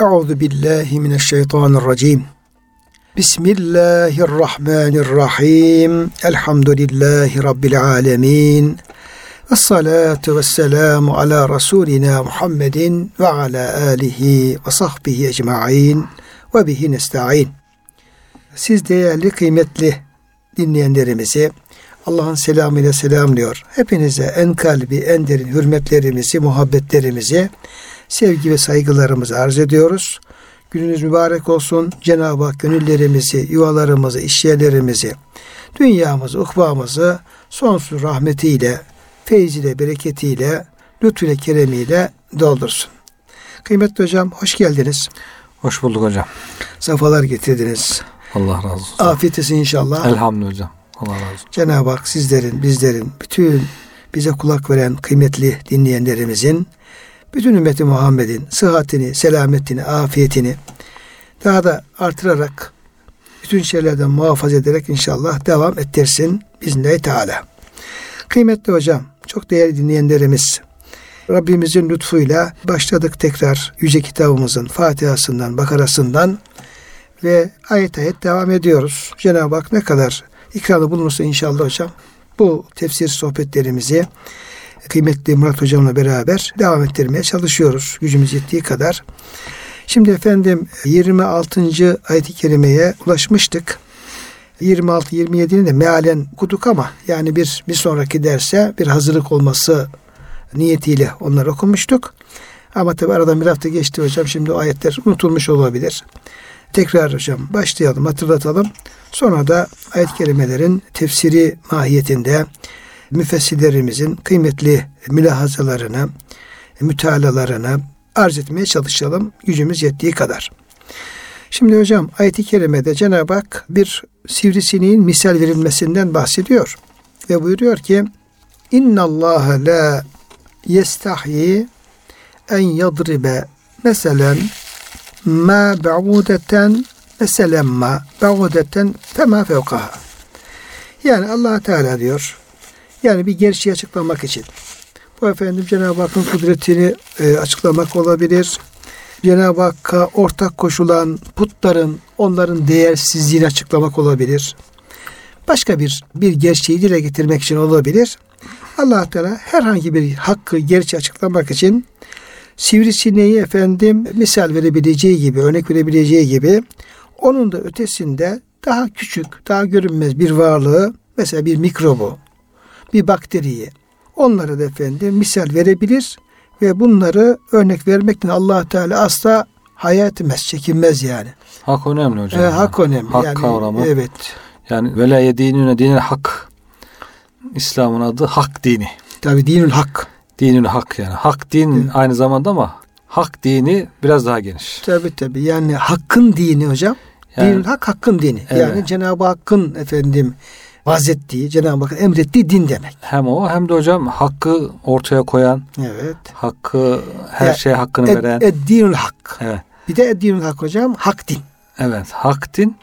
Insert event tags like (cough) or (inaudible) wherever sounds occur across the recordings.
Euzu billahi mineşşeytanirracim. Bismillahirrahmanirrahim. Elhamdülillahi rabbil alamin. Ve salatu ve selamu ala Resulina Muhammedin ve ala alihi ve sahbihi ecma'in ve bihi nesta'in. Siz değerli, kıymetli dinleyenlerimizi Allah'ın selamıyla selamlıyor. Hepinize en kalbi, en derin hürmetlerimizi, muhabbetlerimizi, sevgi ve saygılarımızı arz ediyoruz. Gününüz mübarek olsun. Cenab-ı Hak gönüllerimizi, yuvalarımızı, işyerlerimizi, dünyamızı, ukbamızı sonsuz rahmetiyle, feyziyle, bereketiyle, lütfüyle, keremiyle doldursun. Kıymetli hocam hoş geldiniz. Hoş bulduk hocam. Safalar getirdiniz. Allah razı olsun. Afiyet olsun inşallah. Elhamdülillah hocam. Allah razı olsun. Cenab-ı Hak sizlerin, bizlerin, bütün bize kulak veren kıymetli dinleyenlerimizin, bütün ümmeti Muhammed'in sıhhatini, selametini, afiyetini daha da artırarak bütün şeylerden muhafaza ederek inşallah devam ettirsin biznillahü teala. Kıymetli hocam, çok değerli dinleyenlerimiz, Rabbimizin lütfuyla başladık tekrar yüce kitabımızın Fatiha'sından, Bakara'sından ve ayet ayet devam ediyoruz. Cenab-ı Hak ne kadar ikramda bulunursa inşallah hocam bu tefsir sohbetlerimizi kıymetli Murat hocamla beraber devam ettirmeye çalışıyoruz. Gücümüz yettiği kadar. Şimdi efendim 26. ayet-i kerimeye ulaşmıştık. 26-27'ni de mealen okuduk ama yani bir bir sonraki derse bir hazırlık olması niyetiyle onları okumuştuk. Ama tabi aradan bir hafta geçti hocam. Şimdi o ayetler unutulmuş olabilir. Tekrar hocam başlayalım, hatırlatalım. Sonra da ayet-i kerimelerin tefsiri mahiyetinde müfessirlerimizin kıymetli mülahazalarını, mütalalarını arz etmeye çalışalım gücümüz yettiği kadar. Şimdi hocam ayet-i kerimede Cenab-ı Hak bir sivrisineğin misal verilmesinden bahsediyor. Ve buyuruyor ki İnna Allah la yestahyi en yadribe meselen ma ba'udeten meselen ma ba'udeten fema fevkaha. Yani allah Teala diyor yani bir gerçeği açıklamak için. Bu efendim Cenab-ı Hakk'ın kudretini e, açıklamak olabilir. Cenab-ı Hakk'a ortak koşulan putların, onların değersizliğini açıklamak olabilir. Başka bir bir gerçeği dile getirmek için olabilir. Allah Teala herhangi bir hakkı gerçeği açıklamak için sivrisineği efendim misal verebileceği gibi, örnek verebileceği gibi onun da ötesinde daha küçük, daha görünmez bir varlığı, mesela bir mikrobu, bir bakteriyi onlara da efendim misal verebilir ve bunları örnek vermekten allah Teala asla hayal etmez, çekinmez yani. Hak önemli hocam. E, hak önemli. Hak yani, kavramı. Evet. Yani velaye dinine dinil hak. İslam'ın adı hak dini. Tabi dinül hak. Dinül hak yani. Hak din Evet. aynı zamanda ama hak dini biraz daha geniş. Tabi tabi yani hakkın dini hocam. Yani- dinül hak hakkın dini. Evet. Yani Cenab-ı Hakk'ın efendim vazettiği, Cenab-ı Hakk'ın emrettiği din demek. Hem o hem de hocam hakkı ortaya koyan, Evet. hakkı her Ya, şeye hakkını Ed, veren. ed dinül hak. Evet. Bir de ed dinül hak hocam hak din. Evet, hak din.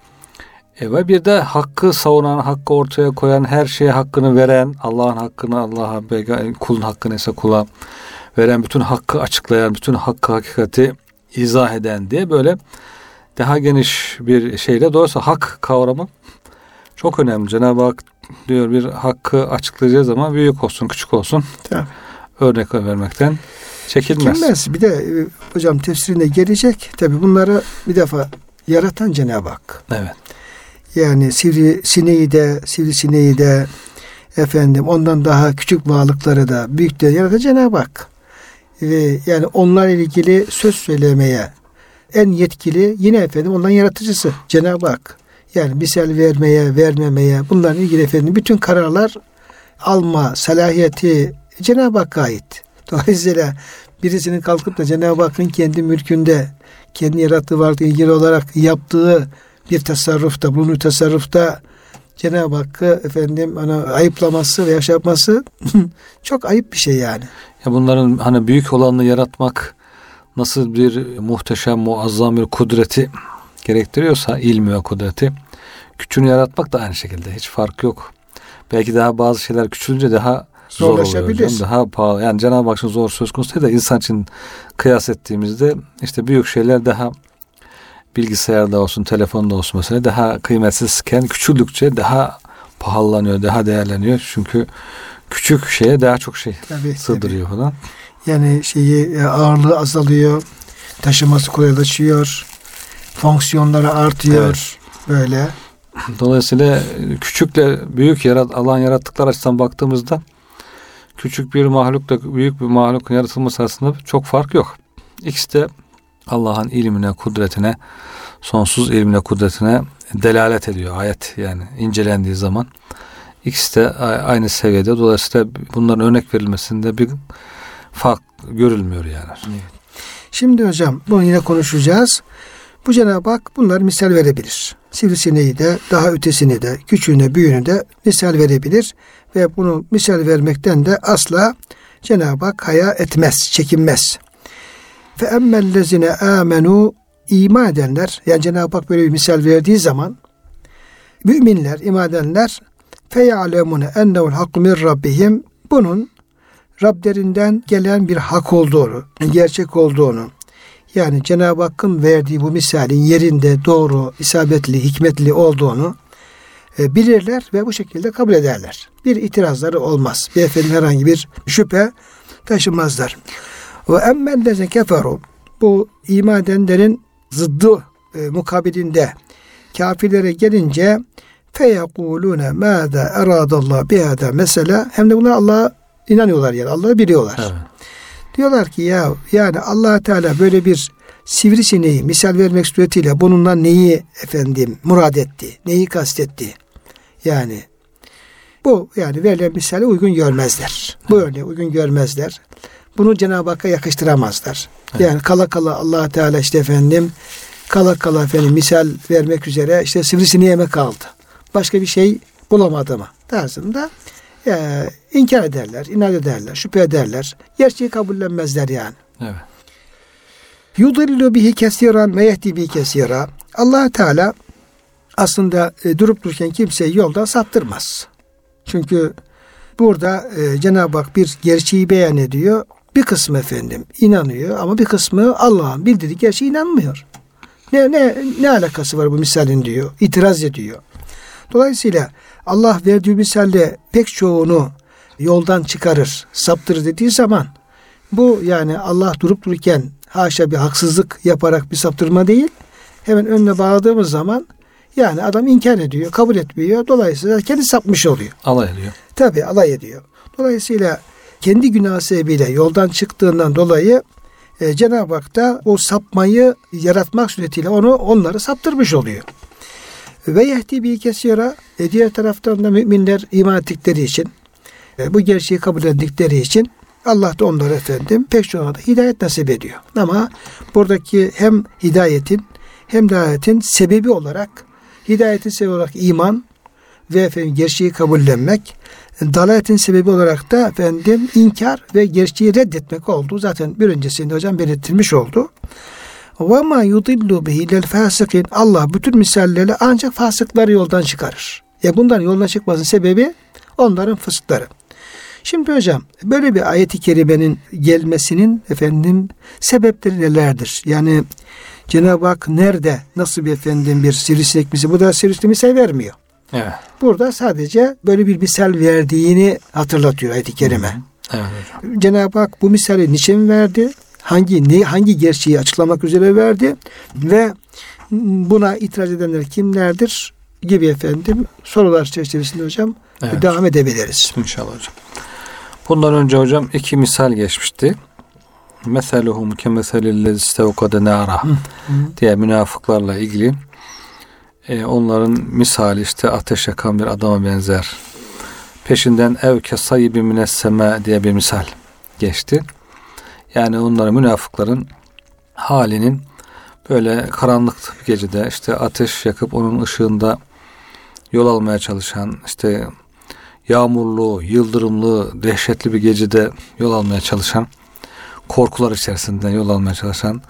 E ve bir de hakkı savunan, hakkı ortaya koyan, her şeye hakkını veren, Allah'ın hakkını Allah'a, kulun hakkını ise kula veren, bütün hakkı açıklayan, bütün hakkı hakikati izah eden diye böyle daha geniş bir şeyle dolayısıyla hak kavramı çok önemli. Cenab-ı Hak diyor bir hakkı açıklayacağı zaman büyük olsun, küçük olsun Tamam. örnek vermekten çekilmez. Bilmez. Bir de e, hocam tefsirinde gelecek. Tabi bunları bir defa yaratan Cenab-ı Hak. Evet. Yani sivri sineği de, sivri sineği de efendim ondan daha küçük varlıkları da büyükleri yaratan Cenab-ı Hak. Ve yani onlarla ilgili söz söylemeye en yetkili yine efendim onların yaratıcısı Cenab-ı Hak. Yani misal vermeye, vermemeye bunların ilgili efendim bütün kararlar alma salahiyeti Cenab-ı Hakk'a ait. Dolayısıyla birisinin kalkıp da Cenab-ı Hakk'ın kendi mülkünde kendi yarattığı varlıkla ilgili olarak yaptığı bir tasarrufta, bulunduğu tasarrufta Cenab-ı Hakk'ı efendim ona ayıplaması ve yaşatması (laughs) çok ayıp bir şey yani. Ya bunların hani büyük olanını yaratmak nasıl bir muhteşem, muazzam bir kudreti gerektiriyorsa ilmi ve kudreti küçüğünü yaratmak da aynı şekilde hiç fark yok. Belki daha bazı şeyler küçülünce daha zor oluyor. Daha pahalı. Yani Cenab-ı Hak için zor söz konusu değil de insan için kıyas ettiğimizde işte büyük şeyler daha bilgisayarda olsun, telefonda olsun mesela daha kıymetsizken küçüldükçe daha pahalanıyor, daha değerleniyor. Çünkü küçük şeye daha çok şey Tabii, sığdırıyor falan. Yani şeyi e, ağırlığı azalıyor. Taşıması kolaylaşıyor. Fonksiyonları artıyor. Böyle. Dolayısıyla küçükle büyük yarat, alan yarattıklar açısından baktığımızda küçük bir mahlukla büyük bir mahlukun yaratılması arasında çok fark yok. İkisi de Allah'ın ilmine, kudretine, sonsuz ilmine, kudretine delalet ediyor ayet yani incelendiği zaman. İkisi de aynı seviyede. Dolayısıyla bunların örnek verilmesinde bir fark görülmüyor yani. Şimdi hocam bunu yine konuşacağız. Bu Cenab-ı Hak bunlar misal verebilir. Sivrisineği de daha ötesini de küçüğüne büyüğüne de misal verebilir. Ve bunu misal vermekten de asla Cenab-ı Hak haya etmez, çekinmez. Fe emmellezine amenu iman edenler yani Cenab-ı Hak böyle bir misal verdiği zaman müminler, iman edenler feyalemune ennehu'l hakku min rabbihim bunun Rablerinden gelen bir hak olduğunu, gerçek olduğunu, yani Cenab-ı Hakk'ın verdiği bu misalin yerinde doğru, isabetli, hikmetli olduğunu e, bilirler ve bu şekilde kabul ederler. Bir itirazları olmaz. Bir efendim herhangi bir şüphe taşımazlar. Ve emmelleze keferu bu iman edenlerin zıddı e, mukabilinde kafirlere gelince feyekulune mâze eradallah bihâda mesela hem de buna Allah'a inanıyorlar yani Allah'ı biliyorlar. Evet. Diyorlar ki ya yani allah Teala böyle bir sivrisineği misal vermek suretiyle bununla neyi efendim murad etti? Neyi kastetti? Yani bu yani verilen misale uygun görmezler. Bu örneği uygun görmezler. Bunu Cenab-ı Hakk'a yakıştıramazlar. Evet. Yani kala kala allah Teala işte efendim kala kala efendim misal vermek üzere işte sivrisineğe mi kaldı? Başka bir şey bulamadı mı? Tarzında e, inkar ederler, inat ederler, şüphe ederler. Gerçeği kabullenmezler yani. Evet. Yudillu bihi kesiran ve yehdi bihi kesira. allah Teala aslında e, durup dururken kimseyi yoldan saptırmaz. Çünkü burada e, Cenab-ı Hak bir gerçeği beyan ediyor. Bir kısmı efendim inanıyor ama bir kısmı Allah'ın bildirdiği gerçeğe inanmıyor. Ne, ne, ne alakası var bu misalin diyor. İtiraz ediyor. Dolayısıyla Allah verdiği misalle pek çoğunu yoldan çıkarır, saptırır dediği zaman bu yani Allah durup dururken haşa bir haksızlık yaparak bir saptırma değil. Hemen önüne bağladığımız zaman yani adam inkar ediyor, kabul etmiyor. Dolayısıyla kendi sapmış oluyor. Alay ediyor. Tabi alay ediyor. Dolayısıyla kendi günah sebebiyle yoldan çıktığından dolayı e, Cenab-ı Hak da o sapmayı yaratmak suretiyle onu onları saptırmış oluyor. Ve yehdi bir kesira e, diğer taraftan da müminler iman ettikleri için e, bu gerçeği kabul ettikleri için Allah da onlara efendim pek çoğuna da hidayet nasip ediyor. Ama buradaki hem hidayetin hem de ayetin sebebi olarak hidayetin sebebi olarak iman ve efendim gerçeği kabullenmek dalaletin sebebi olarak da efendim inkar ve gerçeği reddetmek oldu. Zaten bir öncesinde hocam belirtilmiş oldu. Ve ma yudillu bihi lel fasikin. Allah bütün misallerle ancak fasıkları yoldan çıkarır. Ya bundan yoldan çıkmasının sebebi onların fısıkları. Şimdi hocam böyle bir ayeti kerimenin gelmesinin efendim sebepleri nelerdir? Yani Cenab-ı Hak nerede nasıl bir efendim bir sivrisinek misal bu da sivrisinek misal vermiyor. Evet. Burada sadece böyle bir misal verdiğini hatırlatıyor ayet-i kerime. Evet hocam. Cenab-ı Hak bu misali niçin verdi? Hangi ne hangi gerçeği açıklamak üzere verdi ve buna itiraz edenler kimlerdir gibi efendim sorular çerçevesinde hocam evet. devam edebiliriz. İnşallah hocam. Bundan önce hocam iki misal geçmişti. Meseluhum kemeselillezi istevkade nara diye münafıklarla ilgili e, onların misali işte ateş yakan bir adama benzer. Peşinden ev kesayibi minesseme diye bir misal geçti. Yani onların münafıkların halinin böyle karanlık bir gecede işte ateş yakıp onun ışığında yol almaya çalışan işte yağmurlu, yıldırımlı, dehşetli bir gecede yol almaya çalışan korkular içerisinde yol almaya çalışan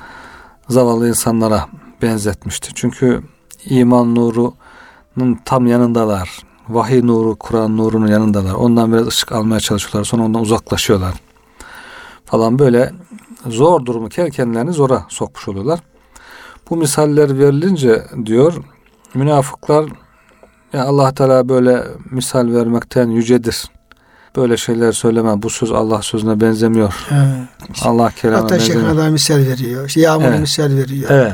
zavallı insanlara benzetmişti. Çünkü iman nurunun tam yanındalar. vahiy nuru, Kur'an nurunun yanındalar. Ondan biraz ışık almaya çalışıyorlar. Sonra ondan uzaklaşıyorlar. Falan böyle zor durumu kendilerini zora sokmuş oluyorlar. Bu misaller verilince diyor münafıklar ya Allah Teala böyle misal vermekten yücedir. Böyle şeyler söyleme. Bu söz Allah sözüne benzemiyor. Evet. Allah kelamına Hatta benzemiyor. şekada misal veriyor. İşte yağmur Evet. misal veriyor. Evet.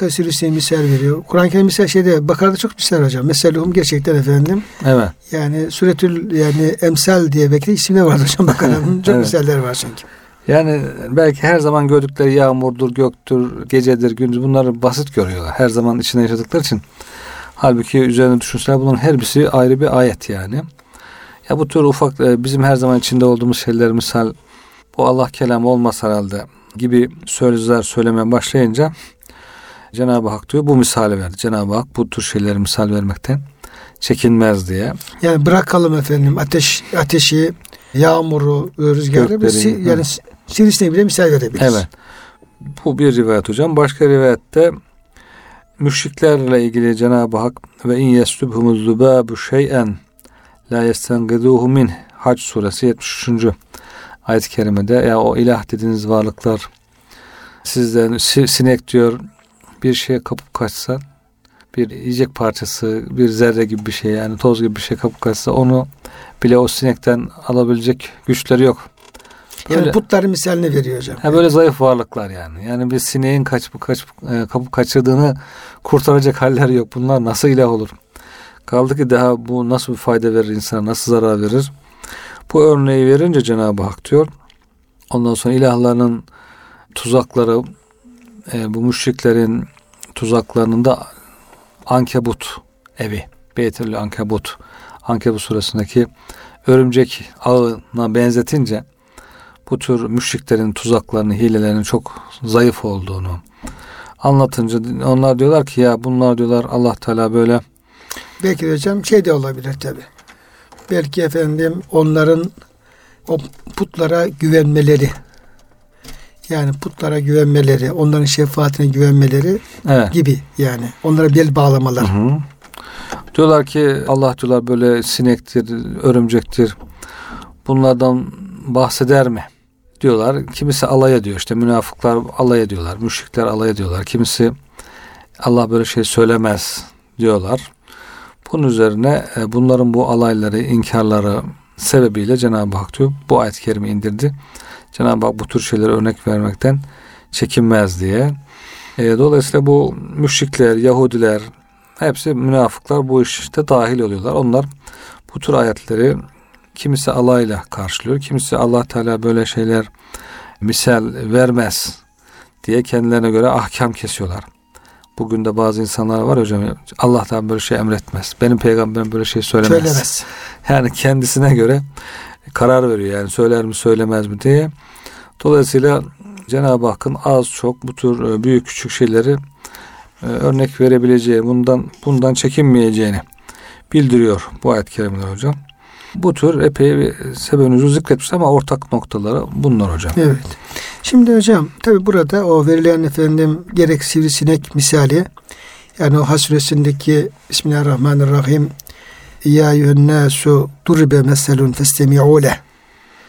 Kasirüs'e misal veriyor. Kur'an-ı Kerim misal şeyde Bakara'da çok misal hocam. Meselhum gerçekten efendim. Evet. Yani suretül yani emsal diye belki de isimler var hocam Bakara'nın. (laughs) Çok Evet. misaller var çünkü. Yani belki her zaman gördükleri yağmurdur, göktür, gecedir, gündüz bunları basit görüyorlar. Her zaman içinde yaşadıkları için. Halbuki üzerine düşünseler bunların her birisi ayrı bir ayet yani. Ya bu tür ufak e, bizim her zaman içinde olduğumuz şeyler misal bu Allah kelamı olmaz herhalde gibi sözler söylemeye başlayınca Cenab-ı Hak diyor bu misali verdi. Cenab-ı Hak bu tür şeyleri misal vermekten çekinmez diye. Yani bırakalım efendim ateş ateşi, yağmuru, rüzgarı biz si- Gökleri, yani sivrisineği bile misal verebiliriz. Evet. Bu bir rivayet hocam. Başka rivayette müşriklerle ilgili Cenab-ı Hak ve in yestubhumuz zubabu şey'en la yestengiduhu min Hac suresi 73. ayet-i kerimede ya o ilah dediğiniz varlıklar sizden si- sinek diyor bir şeye kapıp kaçsa bir yiyecek parçası bir zerre gibi bir şey yani toz gibi bir şey kapıp kaçsa onu bile o sinekten alabilecek güçleri yok. Yani Böyle- putların misalini veriyor hocam. Ha böyle zayıf varlıklar yani. Yani bir sineğin kaçıp kaç e, kapıp kaçırdığını kurtaracak haller yok. Bunlar nasıl ilah olur? Kaldı ki daha bu nasıl bir fayda verir insana, nasıl zarar verir? Bu örneği verince Cenab-ı Hak diyor. Ondan sonra ilahlarının tuzakları, e, bu müşriklerin tuzaklarının da ankebut evi, Beytül Ankebut, Ankebut suresindeki örümcek ağına benzetince bu tür müşriklerin tuzaklarını, hilelerinin çok zayıf olduğunu anlatınca onlar diyorlar ki ya bunlar diyorlar Allah Teala böyle Belki hocam şey de olabilir tabi. Belki efendim onların o putlara güvenmeleri yani putlara güvenmeleri, onların şefaatine güvenmeleri evet. gibi yani. Onlara bel bağlamalar. Hı hı. Diyorlar ki Allah diyorlar böyle sinektir, örümcektir. Bunlardan bahseder mi? Diyorlar. Kimisi alay ediyor. işte münafıklar alay ediyorlar. Müşrikler alay ediyorlar. Kimisi Allah böyle şey söylemez diyorlar. Bunun üzerine e, bunların bu alayları, inkarları sebebiyle Cenab-ı Hak diyor bu ayet-i indirdi. Cenab-ı Hak bu tür şeylere örnek vermekten çekinmez diye. E, dolayısıyla bu müşrikler, Yahudiler, hepsi münafıklar bu işte dahil oluyorlar. Onlar bu tür ayetleri kimisi alayla karşılıyor, kimisi Allah Teala böyle şeyler misal vermez diye kendilerine göre ahkam kesiyorlar. Bugün de bazı insanlar var hocam Allah'tan böyle şey emretmez. Benim peygamberim böyle şey söylemez. Söylemez. Yani kendisine göre karar veriyor yani söyler mi söylemez mi diye. Dolayısıyla Cenab-ı Hakk'ın az çok bu tür e, büyük küçük şeyleri e, örnek verebileceği, bundan bundan çekinmeyeceğini bildiriyor bu ayet-i kerimeler hocam. Bu tür epey bir sebebinizi zikretmiş ama ortak noktaları bunlar hocam. Evet. Şimdi hocam tabi burada o verilen efendim gerek sivrisinek misali yani o hasresindeki Bismillahirrahmanirrahim Ya eyyühennâsu duribe meselun festemi'û leh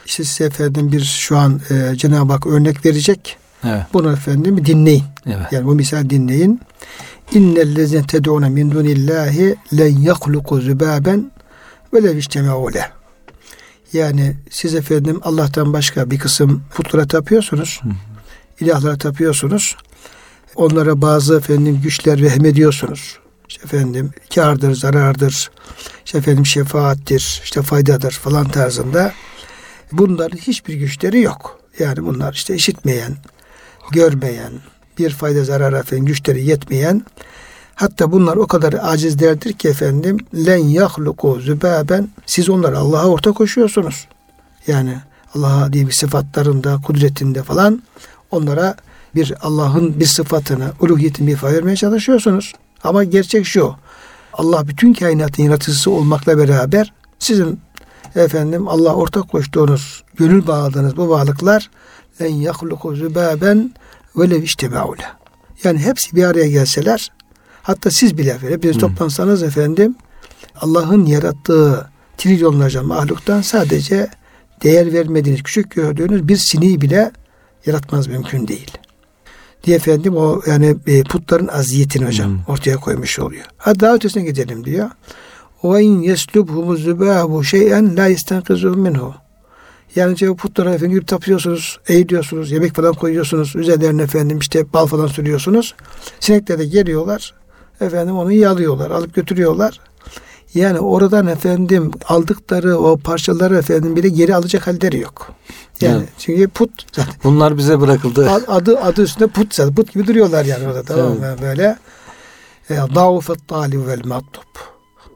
İşte size efendim bir şu an e, Cenab-ı Hak örnek verecek. Evet. Bunu efendim dinleyin. Evet. Yani bu misal dinleyin. İnnellezine ted'ûne min dunillahi len yahluku zübâben ve lev leh. Yani siz efendim Allah'tan başka bir kısım putlara tapıyorsunuz. ilahlara tapıyorsunuz. Onlara bazı efendim güçler vehmediyorsunuz. İşte efendim kardır, zarardır, işte efendim şefaattir, işte faydadır falan tarzında. Bunların hiçbir güçleri yok. Yani bunlar işte işitmeyen, görmeyen, bir fayda zarar efendim güçleri yetmeyen hatta bunlar o kadar acizlerdir ki efendim len yahluku zübaben siz onları Allah'a ortak koşuyorsunuz. Yani Allah'a diye bir sıfatlarında, kudretinde falan onlara bir Allah'ın bir sıfatını, uluhiyetini ifade vermeye çalışıyorsunuz. Ama gerçek şu. Allah bütün kainatın yaratıcısı olmakla beraber sizin efendim Allah ortak koştuğunuz, gönül bağladığınız bu varlıklar len yahluku zübaben ve lev. Yani hepsi bir araya gelseler hatta siz bile hepiniz Hı. toplansanız efendim Allah'ın yarattığı trilyonlarca mahluktan sadece değer vermediğiniz, küçük gördüğünüz bir sineği bile yaratmaz mümkün değil. Diye efendim o yani e, putların aziyetini hocam hmm. ortaya koymuş oluyor. Hadi daha ötesine gidelim diyor. Ve in yeslubhumu zübâhu şeyen la istenkizuhu minhu. Yani işte putlara efendim gidip tapıyorsunuz, eğiliyorsunuz, yemek falan koyuyorsunuz, üzerlerine efendim işte bal falan sürüyorsunuz. Sinekler de geliyorlar, efendim onu yalıyorlar, alıp götürüyorlar. Yani oradan efendim aldıkları o parçaları efendim bile geri alacak halleri yok. Yani evet. çünkü put zaten. Bunlar bize bırakıldı. Adı adı üstünde put zaten. Put gibi duruyorlar yani orada tamam mı? Evet. Böyle. E, Dağufet talib vel matlub.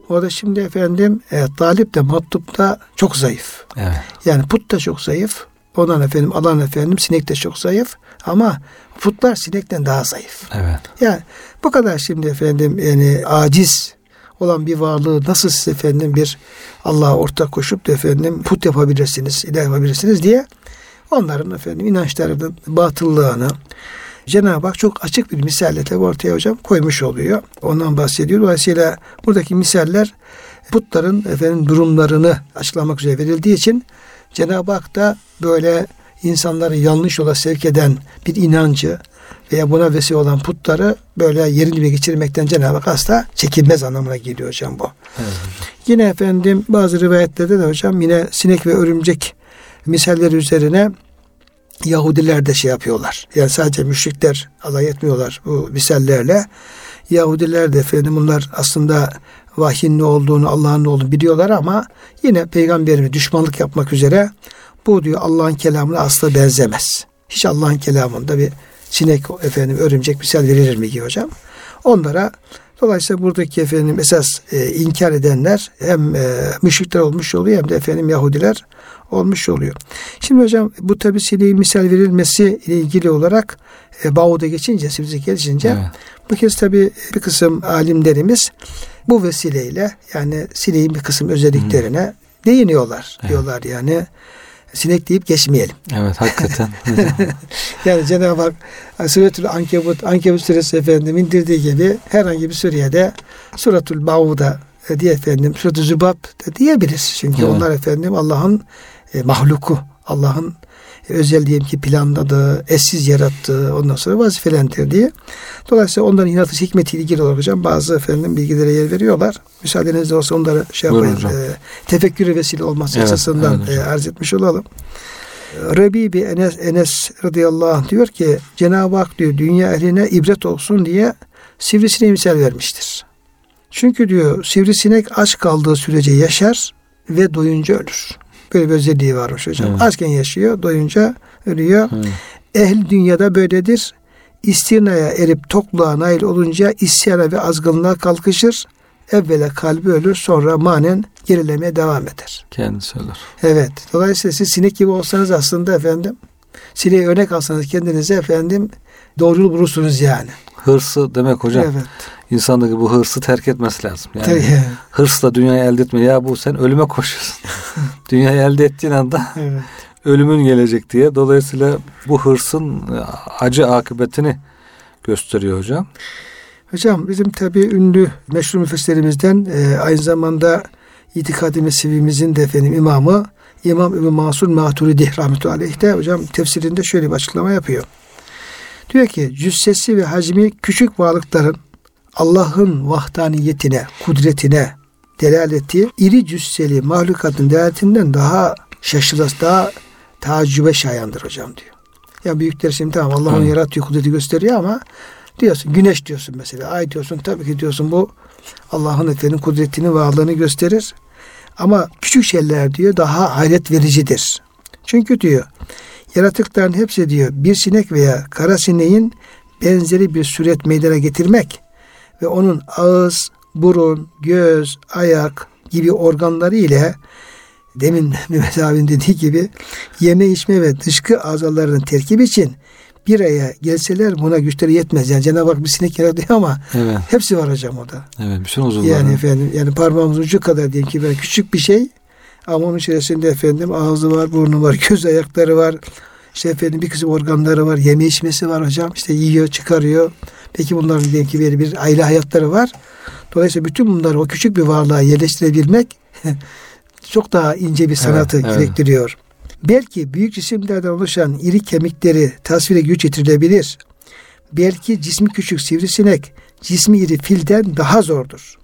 O da şimdi efendim e, talip de matlup da çok zayıf. Evet. Yani put da çok zayıf. Ondan efendim alan efendim sinek de çok zayıf. Ama putlar sinekten daha zayıf. Evet. Yani bu kadar şimdi efendim yani aciz olan bir varlığı nasıl siz efendim bir Allah'a ortak koşup da efendim put yapabilirsiniz, ilah yapabilirsiniz diye onların efendim inançlarının batıllığını Cenab-ı Hak çok açık bir misalle tabi ortaya hocam koymuş oluyor. Ondan bahsediyor. Dolayısıyla buradaki misaller putların efendim durumlarını açıklamak üzere verildiği için Cenab-ı Hak da böyle insanları yanlış yola sevk eden bir inancı, veya buna vesile olan putları böyle yerin dibine geçirmekten Cenab-ı Hak asla çekinmez anlamına geliyor hocam bu. Evet. Yine efendim bazı rivayetlerde de hocam yine sinek ve örümcek misalleri üzerine Yahudiler de şey yapıyorlar. Yani sadece müşrikler alay etmiyorlar bu misallerle. Yahudiler de efendim bunlar aslında vahyin ne olduğunu, Allah'ın ne olduğunu biliyorlar ama yine peygamberine düşmanlık yapmak üzere bu diyor Allah'ın kelamına asla benzemez. Hiç Allah'ın kelamında bir sinek efendim örümcek misal verilir mi ki hocam? Onlara dolayısıyla buradaki efendim esas e, inkar edenler hem e, müşrikler olmuş oluyor hem de efendim Yahudiler olmuş oluyor. Şimdi hocam bu tabi sineğin misal verilmesi ile ilgili olarak e, Bağu'da geçince, Sivri'ye geçince evet. bu kez tabi bir kısım alimlerimiz bu vesileyle yani sineğin bir kısım özelliklerine Hı. değiniyorlar. Evet. Diyorlar yani sinek deyip geçmeyelim. Evet hakikaten. (laughs) (laughs) yani Cenab-ı Hak Suretül Ankebut, Ankebut suresi efendim indirdiği gibi herhangi bir sureye de Suretül Bavud'a e, diye efendim Suretül Zübab da diyebiliriz. Çünkü evet. onlar efendim Allah'ın e, mahluku, Allah'ın özel diyelim ki planladığı, eşsiz yarattığı, ondan sonra vazifelendirdiği. Dolayısıyla onların yaratış hikmetiyle ilgili olarak hocam bazı efendim bilgilere yer veriyorlar. Müsaadenizle olsa onları şey yapayım. E, tefekkürü vesile olması evet, açısından e, arz etmiş olalım. Rebi bir Enes, Enes radıyallahu anh diyor ki Cenab-ı Hak diyor dünya ehline ibret olsun diye sivrisineği misal vermiştir. Çünkü diyor sivrisinek aç kaldığı sürece yaşar ve doyunca ölür. Böyle bir özelliği varmış hocam. Evet. Açken yaşıyor, doyunca ölüyor. Evet. Ehli dünyada böyledir. İstinaya erip tokluğa nail olunca isyana ve azgınlığa kalkışır. Evvela kalbi ölür sonra manen gerilemeye devam eder. Kendisi ölür. Evet. Dolayısıyla siz sinek gibi olsanız aslında efendim sineği örnek alsanız kendinize efendim doğru yol bulursunuz yani. Hırsı demek hocam. Evet. İnsandaki bu hırsı terk etmesi lazım. Yani Tabii. hırsla dünyayı elde etme. Ya bu sen ölüme koşuyorsun. (laughs) dünyayı elde ettiğin anda (laughs) evet. ölümün gelecek diye. Dolayısıyla bu hırsın acı akıbetini gösteriyor hocam. Hocam bizim tabi ünlü meşhur müfessirlerimizden e, aynı zamanda itikadi mezhebimizin de efendim imamı İmam Ebu Mansur Maturidi rahmetullahi aleyh de hocam tefsirinde şöyle bir açıklama yapıyor. Diyor ki cüssesi ve hacmi küçük varlıkların Allah'ın vahdaniyetine, kudretine delaleti iri cüsseli mahlukatın delaletinden daha şaşılası, daha tacübe şayandır hocam diyor. Ya büyükler şimdi tamam Allah onu yaratıyor, kudreti gösteriyor ama diyorsun güneş diyorsun mesela, ay diyorsun tabii ki diyorsun bu Allah'ın efendim kudretini, varlığını gösterir. Ama küçük şeyler diyor daha hayret vericidir. Çünkü diyor yaratıkların hepsi diyor bir sinek veya kara sineğin benzeri bir suret meydana getirmek ve onun ağız, burun, göz, ayak gibi organları ile demin (laughs) Mehmet abinin dediği gibi yeme içme ve dışkı azalarının terkip için bir aya gelseler buna güçleri yetmez. Yani Cenab-ı Hak bir sinek yaratıyor ama evet. hepsi var hocam o da. Evet bütün uzuvları. Yani efendim yani parmağımız ucu kadar diyelim ki böyle küçük bir şey ama onun içerisinde efendim ağzı var, burnu var, (laughs) göz ayakları var. İşte efendim bir kısım organları var, yeme içmesi var hocam. İşte yiyor, çıkarıyor. Peki bunların diyelim ki bir, bir aile hayatları var. Dolayısıyla bütün bunları o küçük bir varlığa yerleştirebilmek (laughs) çok daha ince bir sanatı Evet, evet. gerektiriyor. Belki büyük cisimlerden oluşan iri kemikleri tasvire güç yetirilebilir. Belki cismi küçük sivrisinek cismi iri filden daha zordur.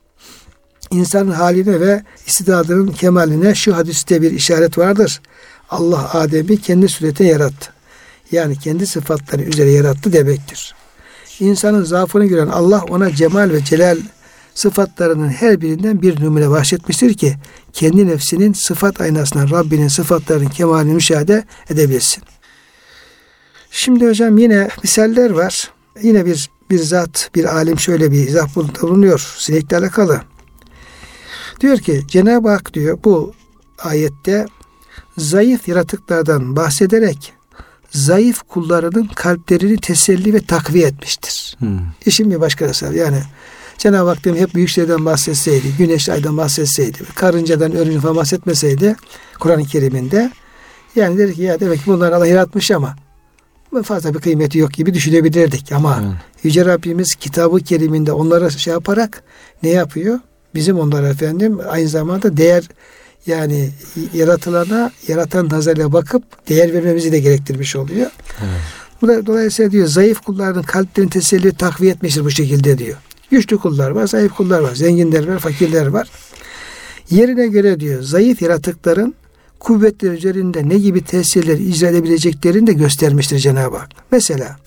İnsanın haline ve istidadının kemaline şu hadiste bir işaret vardır. Allah Adem'i kendi suretine yarattı. Yani kendi sıfatları üzere yarattı demektir. İnsanın zaafını gören Allah ona cemal ve celal sıfatlarının her birinden bir numune bahşetmiştir ki kendi nefsinin sıfat aynasından Rabbinin sıfatlarının kemalini müşahede edebilsin. Şimdi hocam yine misaller var. Yine bir bir zat, bir alim şöyle bir izah bulunuyor sinekle alakalı. Diyor ki Cenab-ı Hak diyor bu ayette zayıf yaratıklardan bahsederek zayıf kullarının kalplerini teselli ve takviye etmiştir. Hmm. İşin bir başkası. Yani Cenab-ı Hak demin hep büyük şeyden bahsetseydi, güneş aydan bahsetseydi, karıncadan, örümcek falan bahsetmeseydi Kur'an-ı Kerim'inde yani dedi ki ya demek ki bunlar Allah yaratmış ama fazla bir kıymeti yok gibi düşünebilirdik. Ama Evet. Yüce Rabbimiz kitabı keriminde onlara şey yaparak ne yapıyor? Bizim onlara efendim aynı zamanda değer yani yaratılana yaratan nazarıyla bakıp değer vermemizi de gerektirmiş oluyor. Evet. Dolayısıyla diyor zayıf kulların kalplerini teselli takviye etmiştir bu şekilde diyor. Güçlü kullar var, zayıf kullar var, zenginler var, fakirler var. Yerine göre diyor zayıf yaratıkların kuvvetleri üzerinde ne gibi tesirler icra edebileceklerini de göstermiştir Cenab-ı Hak. Mesela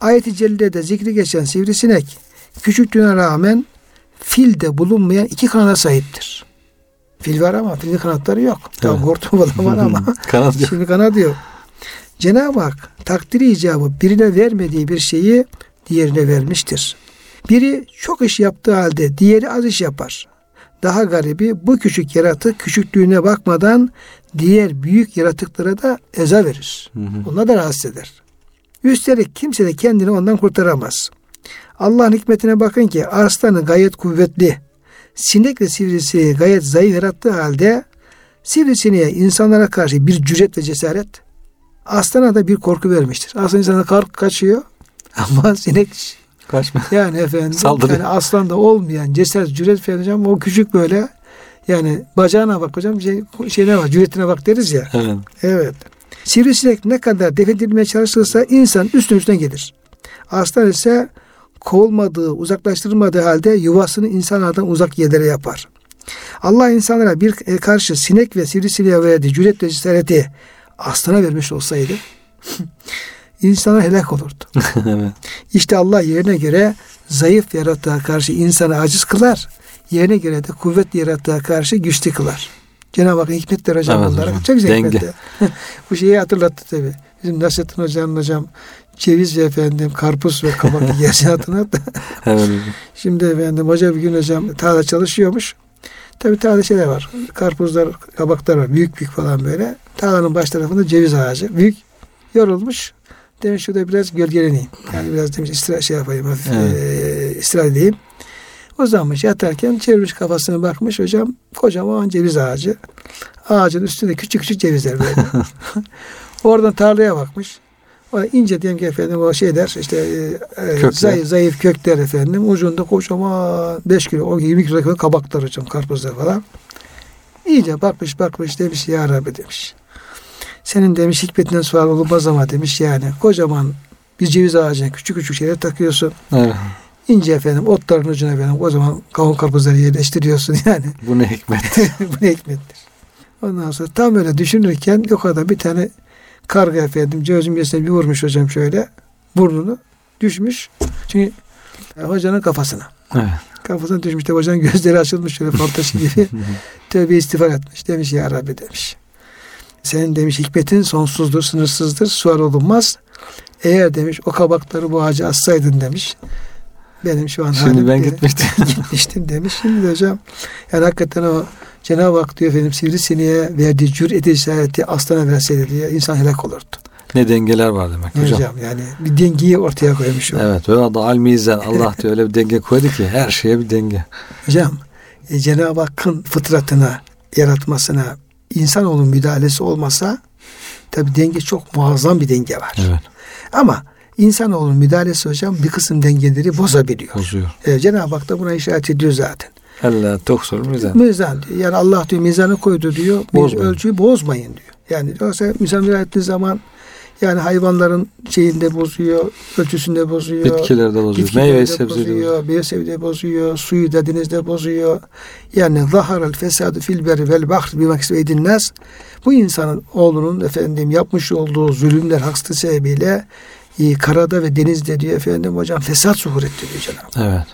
ayet-i cellede zikri geçen sivrisinek küçüklüğüne rağmen filde bulunmayan iki kanada sahiptir. Fil var ama filin kanatları yok. Tamam Evet. hortum falan var ama (laughs) Kanat yok. (laughs) Şimdi kanat yok. Cenab-ı Hak takdiri icabı birine vermediği bir şeyi diğerine vermiştir. Biri çok iş yaptığı halde diğeri az iş yapar. Daha garibi bu küçük yaratık küçüklüğüne bakmadan diğer büyük yaratıklara da eza verir. Hı da rahatsız eder. Üstelik kimse de kendini ondan kurtaramaz. Allah'ın hikmetine bakın ki arslanı gayet kuvvetli, sinek ve sivrisineği gayet zayıf yarattığı halde sivrisineğe insanlara karşı bir cüret ve cesaret, aslana da bir korku vermiştir. Aslan insana korku kaçıyor ama (laughs) sinek Kaçma. (laughs) yani efendim Saldırıyor. yani aslanda olmayan cesaret, cüret falan hocam o küçük böyle yani bacağına bak hocam şey, şeyine bak, cüretine bak deriz ya. Evet. Evet. Sivrisinek ne kadar def edilmeye çalışırsa insan üstüne üstüne gelir. Aslan ise kovulmadığı, uzaklaştırılmadığı halde yuvasını insanlardan uzak yerlere yapar. Allah insanlara bir e, karşı sinek ve sivrisineğe verdiği cüret ve cesareti aslana vermiş olsaydı insana helak olurdu. (laughs) evet. İşte Allah yerine göre zayıf yaratığa karşı insanı aciz kılar. Yerine göre de kuvvetli yaratığa karşı güçlü kılar. Cenab-ı Hakk'ın hikmetleri hocam Evet bunlara. hocam. Çok hikmetler. (laughs) Bu şeyi hatırlattı tabi. Bizim Nasrettin Hoca'nın hocam ceviz ve efendim karpuz ve kabak (laughs) yersin hatırlattı. Evet. Şimdi efendim hoca bir gün hocam tarla çalışıyormuş. Tabi tarlada şeyler var. Karpuzlar, kabaklar var. Büyük büyük falan böyle. Tarlanın baş tarafında ceviz ağacı. Büyük. Yorulmuş. Demiş şurada biraz gölgeleneyim. Yani biraz demiş istirahat şey yapayım. Hafif, Evet. eee, istirahat edeyim. Uzanmış yatarken çevirmiş kafasına bakmış hocam. Kocaman ceviz ağacı. Ağacın üstünde küçük küçük cevizler böyle. (laughs) Oradan tarlaya bakmış. O ince diyelim ki efendim o şeyler işte e, e, zayıf, zayıf kökler efendim. Ucunda kocaman 5 kilo, o 20 kilo kabaklar hocam karpuzlar falan. İyice bakmış bakmış demiş ya Rabbi demiş. Senin demiş hikmetinden sual olmaz ama demiş yani kocaman bir ceviz ağacına küçük küçük şeyler takıyorsun. Evet. İnce efendim otların ucuna efendim o zaman kavun karpuzları yerleştiriyorsun yani. (laughs) Bu ne hikmet. (laughs) Bu ne hikmettir. Ondan sonra tam öyle düşünürken yok adam bir tane karga efendim cevizin bir vurmuş hocam şöyle burnunu düşmüş. Çünkü e, hocanın kafasına. evet. Kafasına düşmüş de hocanın gözleri açılmış şöyle fantaşı gibi. (laughs) Tövbe istiğfar etmiş. Demiş ya Rabbi demiş. Senin demiş hikmetin sonsuzdur, sınırsızdır, sual olunmaz. Eğer demiş o kabakları bu ağaca assaydın demiş. Benim şu an Şimdi ben gitmiştim. (laughs) gitmiştim demiş. Şimdi de hocam yani hakikaten o Cenab-ı Hak diyor efendim sivrisineğe verdiği cüret işareti aslana verseydi diyor insan helak olurdu. ne dengeler var demek Hocam, hocam. yani bir dengeyi ortaya koymuş o. Evet ve o da al mizan. Allah diyor öyle bir denge koydu ki her şeye bir denge. Hocam e, Cenab-ı Hakk'ın fıtratına yaratmasına insanoğlunun müdahalesi olmasa tabi denge çok muazzam bir denge var. Evet. Ama insanoğlunun müdahalesi hocam bir kısım dengeleri bozabiliyor. Bozuyor. Ee, Cenab-ı Hak da buna işaret ediyor zaten. Allah toksur mizan. Mizan diyor. Yani Allah diyor mizanı koydu diyor. Bozmayın. ölçüyü bozmayın diyor. Yani yoksa mizan ettiği zaman yani hayvanların şeyinde bozuyor, ölçüsünde bozuyor. Bitkiler de bozuyor. Meyve de sebzeleri bozuyor. meyve sebzeleri bozuyor, suyu da denizde bozuyor. Yani zaharal fesadu fil berri vel bahr maksudin nas. Bu insanın oğlunun efendim yapmış olduğu zulümler haksızlığı sebebiyle e, karada ve denizde diyor efendim hocam fesat zuhur etti diyor Cenab-ı Hak. Evet.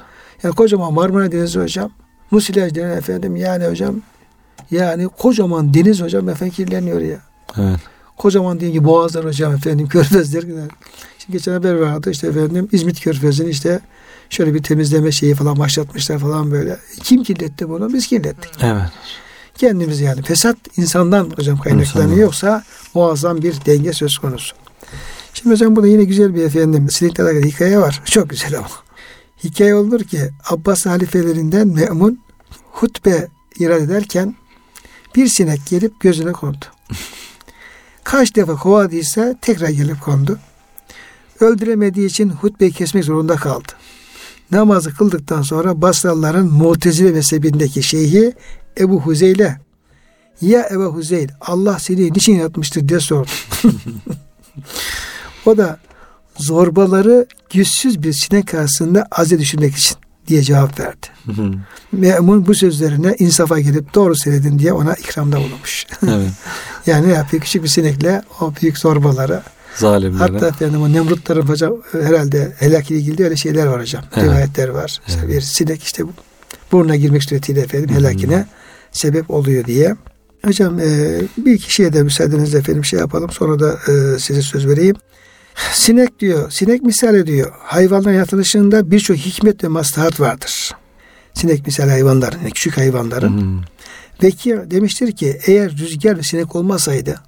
Yani kocaman Marmara Denizi hocam, Musilaj denen efendim yani hocam yani kocaman deniz hocam efendim kirleniyor ya. Evet. Kocaman diye ki boğazlar hocam efendim (laughs) körfezler. Şimdi geçen haber vardı işte efendim İzmit körfezini işte şöyle bir temizleme şeyi falan başlatmışlar falan böyle. Kim kirletti bunu? Biz kirlettik. Evet. Kendimiz yani. Fesat insandan hocam kaynaklanıyor İnsandan. yoksa muazzam bir denge söz konusu. Şimdi hocam burada yine güzel bir efendim sinekle alakalı hikaye var. (laughs) Çok güzel ama. Hikaye olur ki Abbas halifelerinden Me'mun hutbe irad ederken bir sinek gelip gözüne kondu. Kaç defa kovadıysa tekrar gelip kondu. Öldüremediği için hutbeyi kesmek zorunda kaldı. Namazı kıldıktan sonra Basralıların Mu'tezile mezhebindeki şeyhi Ebu Huzeyle ya Ebu Huzeyl Allah seni niçin yaratmıştır diye sordu. (laughs) o da zorbaları güçsüz bir sinek karşısında aze düşürmek için diye cevap verdi. Hı hı. Memun bu sözlerine insafa gelip doğru söyledin diye ona ikramda bulunmuş. (laughs) evet. yani yapıyor? Küçük bir sinekle o büyük zorbalara Zalimlere. hatta efendim o Nemrutların hocam herhalde helak ile ilgili öyle şeyler var hocam. Evet. Rivayetler var. İşte Evet. bir sinek işte burnuna girmek suretiyle efendim helakine sebep oluyor diye. Hocam e, bir iki şeye de müsaadenizle efendim şey yapalım. Sonra da e, size söz vereyim. Sinek diyor, sinek misali diyor. Hayvanların yaratılışında birçok hikmet ve maslahat vardır. Sinek misali hayvanların, yani küçük hayvanların. Veki demiştir ki eğer rüzgar ve sinek olmasaydı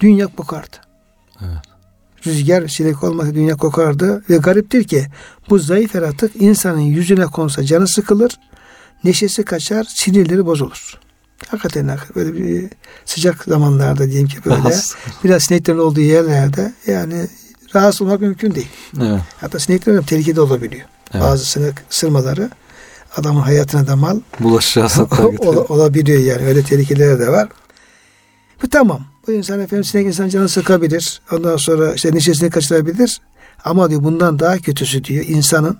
dünya kokardı. Evet. Rüzgar ve sinek olmasaydı dünya kokardı ve gariptir ki bu zayıf yaratık insanın yüzüne konsa canı sıkılır, neşesi kaçar, sinirleri bozulur. Hakikaten böyle bir sıcak zamanlarda diyelim ki böyle biraz sineklerin olduğu yerlerde yani rahatsız olmak mümkün değil. Evet. Hatta sineklerin tehlikede olabiliyor. Evet. Bazı sinek ısırmaları adamın hayatına da mal Bulaşıcı olabiliyor yani öyle tehlikeleri de var. Bu tamam. Bu insan efendim sinek insan canı sıkabilir. Ondan sonra işte neşesini kaçırabilir. Ama diyor bundan daha kötüsü diyor insanın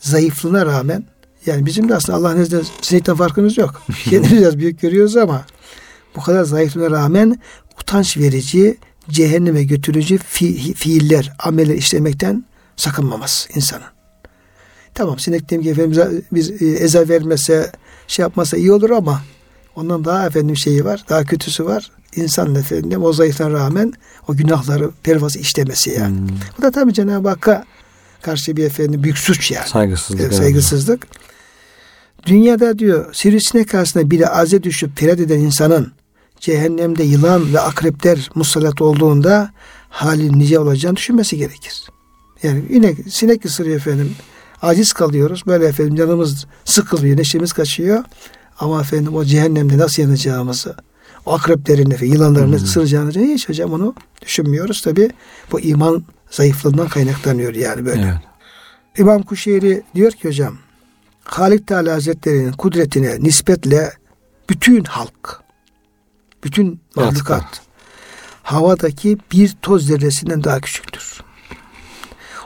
zayıflığına rağmen yani bizim de aslında Allah'ın izniyle sinekten farkımız yok. (laughs) Kendimiz biraz büyük görüyoruz ama bu kadar zayıflığına rağmen utanç verici, cehenneme götürücü fi- fiiller, ameller işlemekten sakınmaması insanın. Tamam sinek diyelim ki efendim biz e, eza vermese şey yapmasa iyi olur ama ondan daha efendim şeyi var, daha kötüsü var. İnsan efendim o zayıflığına rağmen o günahları pervası işlemesi yani. Hmm. Bu da tabii Cenab-ı Hakk'a karşı bir efendim büyük suç yani. Saygısızlık. Evet, saygısızlık. Dünyada diyor sivrisinek karşısında bile aze düşüp feryat eden insanın cehennemde yılan ve akrepler musallat olduğunda halin nice olacağını düşünmesi gerekir. Yani yine sinek ısırıyor efendim. Aciz kalıyoruz. Böyle efendim canımız sıkılıyor, neşemiz kaçıyor. Ama efendim o cehennemde nasıl yanacağımızı, o akreplerin, efendim, yılanların Hmm. ısıracağını hiç hocam onu düşünmüyoruz. Tabi bu iman zayıflığından kaynaklanıyor yani böyle. Evet. İmam Kuşeyri diyor ki hocam Halik Teala Hazretleri'nin kudretine nispetle bütün halk, bütün mahlukat havadaki bir toz zerresinden daha küçüktür.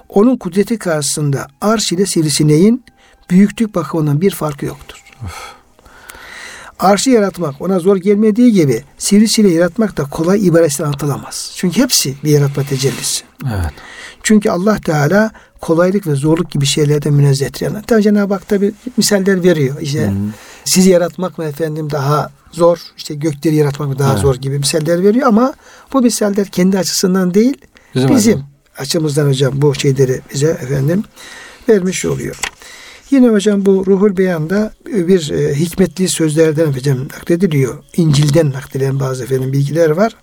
Onun kudreti karşısında arş ile sivrisineğin büyüklük bakımından bir farkı yoktur. Arşı yaratmak ona zor gelmediği gibi sivrisineği yaratmak da kolay ibaresiyle anlatılamaz. Çünkü hepsi bir yaratma tecellisi. Evet. Çünkü Allah Teala kolaylık ve zorluk gibi şeylerden münezzehtir. Yani tabii Cenab-ı Hak tabi misaller veriyor. İşte Hı. sizi yaratmak mı efendim daha zor, işte gökleri yaratmak daha Evet. zor gibi misaller veriyor ama bu misaller kendi açısından değil, Bizim, bizim, açımızdan hocam bu şeyleri bize efendim vermiş oluyor. Yine hocam bu Ruhul Beyan'da bir e, hikmetli sözlerden hocam naklediliyor. İncil'den nakledilen bazı efendim bilgiler var.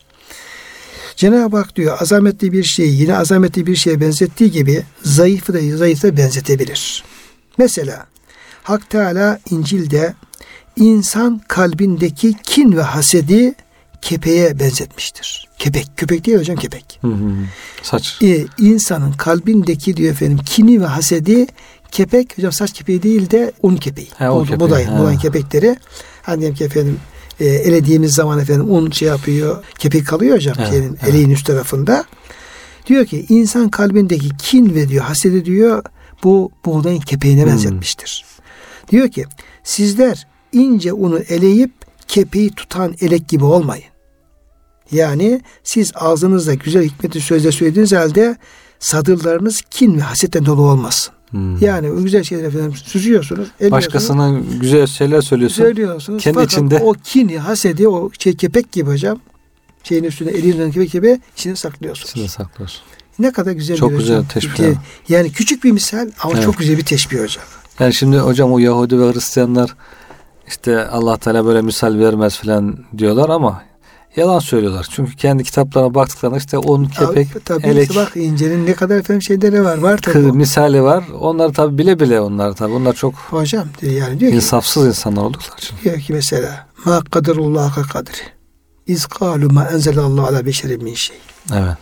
Cenab-ı Hak diyor azametli bir şeyi yine azametli bir şeye benzettiği gibi zayıfı da zayıfa benzetebilir. Mesela Hak Teala İncil'de insan kalbindeki kin ve hasedi kepeğe benzetmiştir. Kepek. Köpek değil hocam kepek. Hı hı. Saç. Ee, insanın kalbindeki diyor efendim kini ve hasedi kepek hocam saç kepeği değil de un kepeği. He, Bu- kepeği, Buday, he. buday kepekleri. Hani diyelim ki efendim e, elediğimiz zaman efendim un şey yapıyor. Kepek kalıyor hocam Evet, şeyin, evet. eleğin üst tarafında. Diyor ki insan kalbindeki kin ve diyor hasedi diyor bu buğdayın kepeğine Hmm. benzetmiştir. Diyor ki sizler ince unu eleyip kepeği tutan elek gibi olmayın. Yani siz ağzınızda güzel hikmeti sözle söylediğiniz halde sadırlarınız kin ve hasetten dolu olmasın. Hı. Yani o güzel şeyler efendim süzüyorsunuz. Başkasına güzel şeyler söylüyorsun. söylüyorsunuz. kendi Fakat içinde- o kini, hasedi, o şey kepek gibi hocam şeyin üstüne elinden kepek gibi içine saklıyorsunuz. İçinde saklıyorsun. Ne kadar güzel Çok bir güzel hocam. teşbih abi. Yani küçük bir misal ama Evet. çok güzel bir teşbih hocam. Yani şimdi hocam o Yahudi ve Hristiyanlar işte Allah Teala böyle misal vermez falan diyorlar ama yalan söylüyorlar. Çünkü kendi kitaplarına baktıklarında işte un, kepek, Abi, tabii elek, işte bak İnce'nin ne kadar efendim şeyleri var. Var tabii. kı- o. misali var. Onlar tabi bile bile onlar tabi. Onlar çok Hocam diyor yani diyor ki, insafsız insanlar oldukları için. diyor ki mesela ma kaderullah kadri. İz kalu ma enzelallahu ala beşerin min şey. Evet.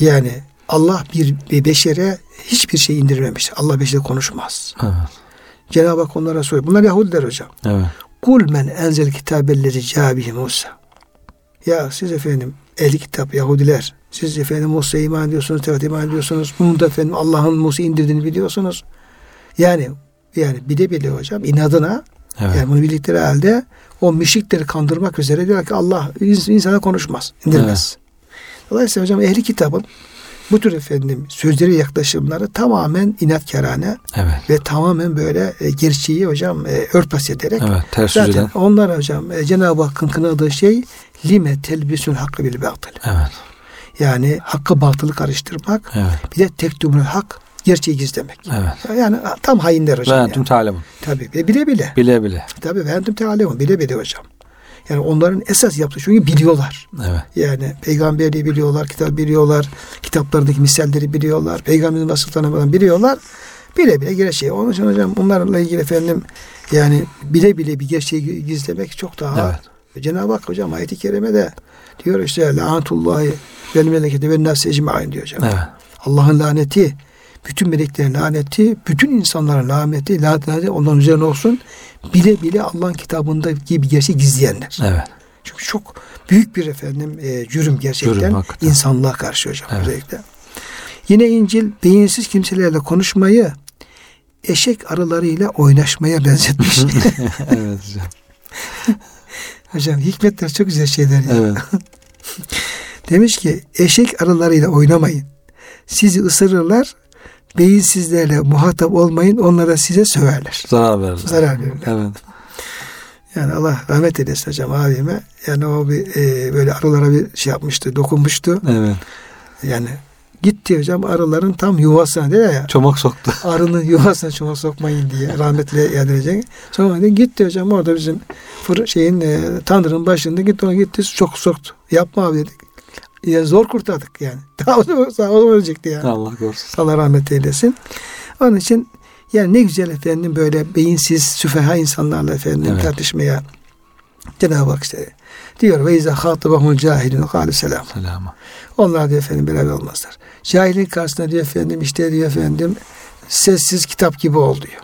Yani Allah bir, bir beşere hiçbir şey indirmemiş. Allah beşere konuşmaz. Evet. Cenab-ı Hak onlara soruyor. Bunlar Yahudiler hocam. Evet. Kul men enzel kitabelleri cabihi Musa. Ya siz efendim ehli kitap Yahudiler. Siz efendim Musa'ya iman ediyorsunuz, Tevrat'a iman ediyorsunuz. Bunu da efendim Allah'ın Musa indirdiğini biliyorsunuz. Yani yani bile bile hocam inadına Evet. yani bunu bildikleri halde o müşrikleri kandırmak üzere diyor ki Allah ins- insana konuşmaz, indirmez. Dolayısıyla hocam ehli kitabın bu tür efendim sözleri yaklaşımları tamamen inatkarane Evet. ve tamamen böyle e, gerçeği hocam e, örtbas ederek Evet. Ters zaten eden. onlar hocam e, Cenab-ı Hakk'ın kınadığı şey lime telbisül hakkı bil batıl. Evet. Yani hakkı batılı karıştırmak Evet. bir de tektumül hak gerçeği gizlemek. Evet. Yani tam hainler Ve hocam. yani. entum talemun. Tabii ve bile bile. Bile bile. Tabii ve tealemun bile bile hocam. Yani onların esas yaptığı çünkü biliyorlar. Evet. Yani peygamberliği biliyorlar, kitap biliyorlar, kitaplarındaki misalleri biliyorlar, peygamberin vasıflarını falan biliyorlar. Bile bile gerçeği. Onun için hocam bunlarla ilgili efendim yani bile bile bir gerçeği gizlemek çok daha Evet. Cenab-ı Hak hocam ayet-i kerimede diyor işte lanatullahi vel meleketi ve nefsi ecmain diyor hocam. Evet. Allah'ın laneti, bütün meleklerin laneti, bütün insanların laneti, laneti onların üzerine olsun. Bile bile Allah'ın kitabında gibi gerçeği gizleyenler. Evet. Çünkü çok büyük bir efendim e, cürüm gerçekten Cürüm, hakikaten. insanlığa karşı hocam Evet. özellikle. Yine İncil beyinsiz kimselerle konuşmayı eşek arılarıyla oynaşmaya benzetmiş. (laughs) evet (laughs) hocam. hocam hikmetler çok güzel şeyler ya. Evet. (laughs) Demiş ki eşek arılarıyla oynamayın. Sizi ısırırlar. Beyinsizlerle muhatap olmayın. Onlara size söverler. Zarar verirler. Zarar verirler. Evet. Yani Allah rahmet eylesin hocam abime. Yani o bir e, böyle arılara bir şey yapmıştı, dokunmuştu. Evet. Yani gitti hocam arıların tam yuvasına diyor ya. Çomak soktu. (laughs) Arının yuvasına çomak sokmayın diye rahmetle yad edecek. Sonra dedi, gitti hocam orada bizim fır, şeyin e, tandırın başında gitti ona gitti çok soktu. Yapma abi dedik. Ya zor kurtardık yani. (laughs) Daha o zaman, sağ o zaman ölecekti yani. Allah korusun. Allah rahmet eylesin. Onun için yani ne güzel efendim böyle beyinsiz süfeha insanlarla efendim Evet. tartışmaya Cenab-ı Hak işte diyor ve izâ hâtıbahul cahilun kâlu selam. Selama. Onlar diyor efendim beraber olmazlar. Cahilin karşısında diyor efendim işte diyor efendim sessiz kitap gibi ol diyor.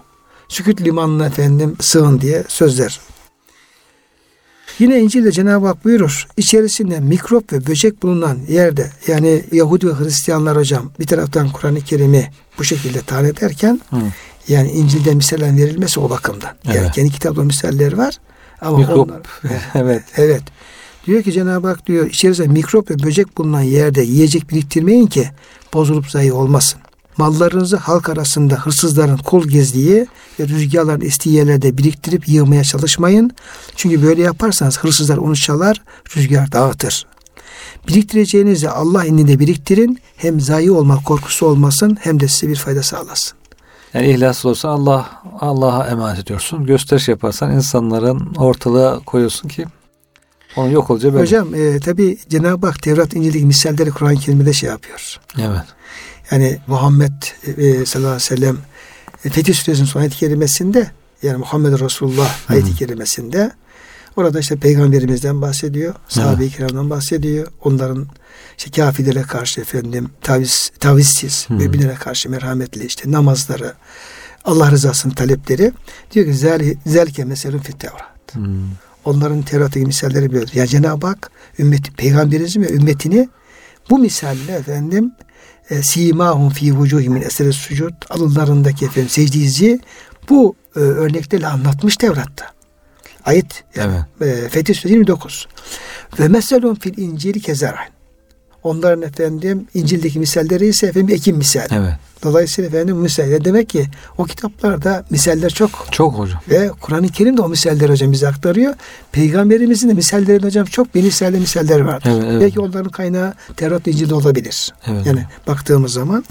Sükut limanına efendim sığın diye sözler. Yine İncil'de Cenab-ı Hak buyurur. içerisinde mikrop ve böcek bulunan yerde yani Yahudi ve Hristiyanlar hocam bir taraftan Kur'an-ı Kerim'i bu şekilde tayin ederken Hı. yani İncil'de misaller verilmesi o bakımdan. Yani Evet. kendi kitapta misaller var ama Mikrop. onlar (laughs) evet. Evet. Diyor ki Cenab-ı Hak diyor içerisinde mikrop ve böcek bulunan yerde yiyecek biriktirmeyin ki bozulup zayi olmasın. Mallarınızı halk arasında hırsızların kol gezdiği ve rüzgarların estiği yerlerde biriktirip yığmaya çalışmayın. Çünkü böyle yaparsanız hırsızlar onu çalar, rüzgar dağıtır. Biriktireceğinizi Allah indinde biriktirin. Hem zayi olmak korkusu olmasın hem de size bir fayda sağlasın. Yani ihlaslı olsa Allah Allah'a emanet ediyorsun. Gösteriş yaparsan insanların ortalığa koyuyorsun ki onun yok olacağı belli. Hocam e, tabi Cenab-ı Hak Tevrat İncil'deki misalleri Kur'an-ı Kerim'de şey yapıyor. Evet. Yani Muhammed e, sallallahu aleyhi ve sellem e, Fetih Suresinin son ayet-i kerimesinde yani Muhammed Resulullah ayet-i kerimesinde Orada işte peygamberimizden bahsediyor. Sahabe-i kiramdan bahsediyor. Onların işte kafirlere karşı efendim taviz, tavizsiz, birbirine karşı merhametli işte namazları, Allah rızasının talepleri. Diyor ki zel, zelke meselun fit Tevrat. Hmm. Onların Tevrat'taki misalleri böyle. Ya Cenab-ı Hak ümmeti, peygamberimizin ve ümmetini bu misalle efendim e, simahum fi vucuhimin eseri sucud alınlarındaki efendim secde izi bu e, örneklerle anlatmış Tevrat'ta. Ayet evet. e, Fetih Suresi 29. Ve meselun fil incili kezerayn. Onların efendim İncil'deki misalleri ise efendim ekim misal. Evet. Dolayısıyla efendim misal. Demek ki o kitaplarda misaller çok. Çok hocam. Ve Kur'an-ı Kerim de o misalleri hocam bize aktarıyor. Peygamberimizin de misalleri hocam çok benimselde misaller vardır. Evet, evet. Belki onların kaynağı Tevrat İncil'de olabilir. Evet. Yani baktığımız zaman.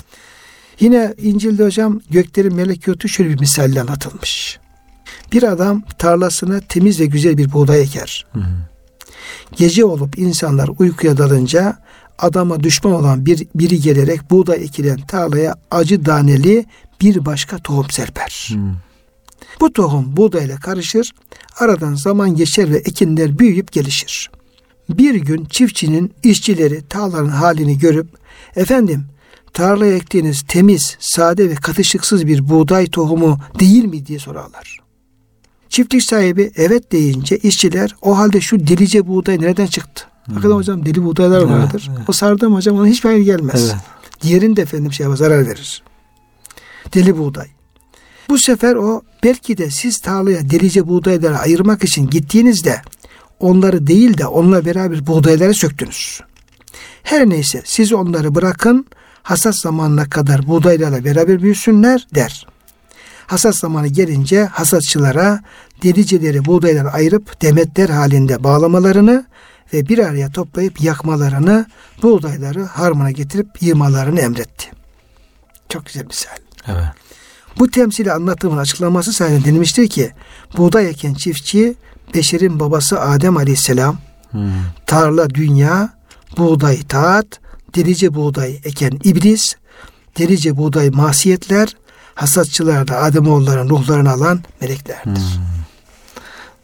Yine İncil'de hocam göklerin melekutu şöyle bir misalle anlatılmış. Bir adam tarlasına temiz ve güzel bir buğday eker. Hı hı. Gece olup insanlar uykuya dalınca adama düşman olan bir biri gelerek buğday ekilen tarlaya acı daneli bir başka tohum serper. Hmm. Bu tohum buğdayla karışır, aradan zaman geçer ve ekinler büyüyüp gelişir. Bir gün çiftçinin işçileri tarlanın halini görüp, efendim tarlaya ektiğiniz temiz, sade ve katışıksız bir buğday tohumu değil mi diye sorarlar. Çiftlik sahibi evet deyince işçiler o halde şu delice buğday nereden çıktı? Hmm. Hakikaten hocam deli buğdaylar vardır. Evet. O sardığım hocam ona hiçbir hayır gelmez. Evet. Diğerinde efendim şey zarar verir. Deli buğday. Bu sefer o belki de siz tarlaya delice buğdayları ayırmak için gittiğinizde onları değil de onunla beraber buğdayları söktünüz. Her neyse siz onları bırakın hasat zamanına kadar buğdaylarla beraber büyüsünler der. Hasat zamanı gelince hasatçılara deliceleri buğdayları ayırıp demetler halinde bağlamalarını ve bir araya toplayıp yakmalarını, buğdayları harmana getirip yığmalarını emretti. Çok güzel misal. Evet. Bu temsili anlattığımın açıklaması sayesinde denilmiştir ki buğday eken çiftçi beşerin babası Adem Aleyhisselam hmm. tarla dünya buğday taat delice buğday eken iblis delice buğday masiyetler hasatçılar da Ademoğulların ruhlarını alan meleklerdir.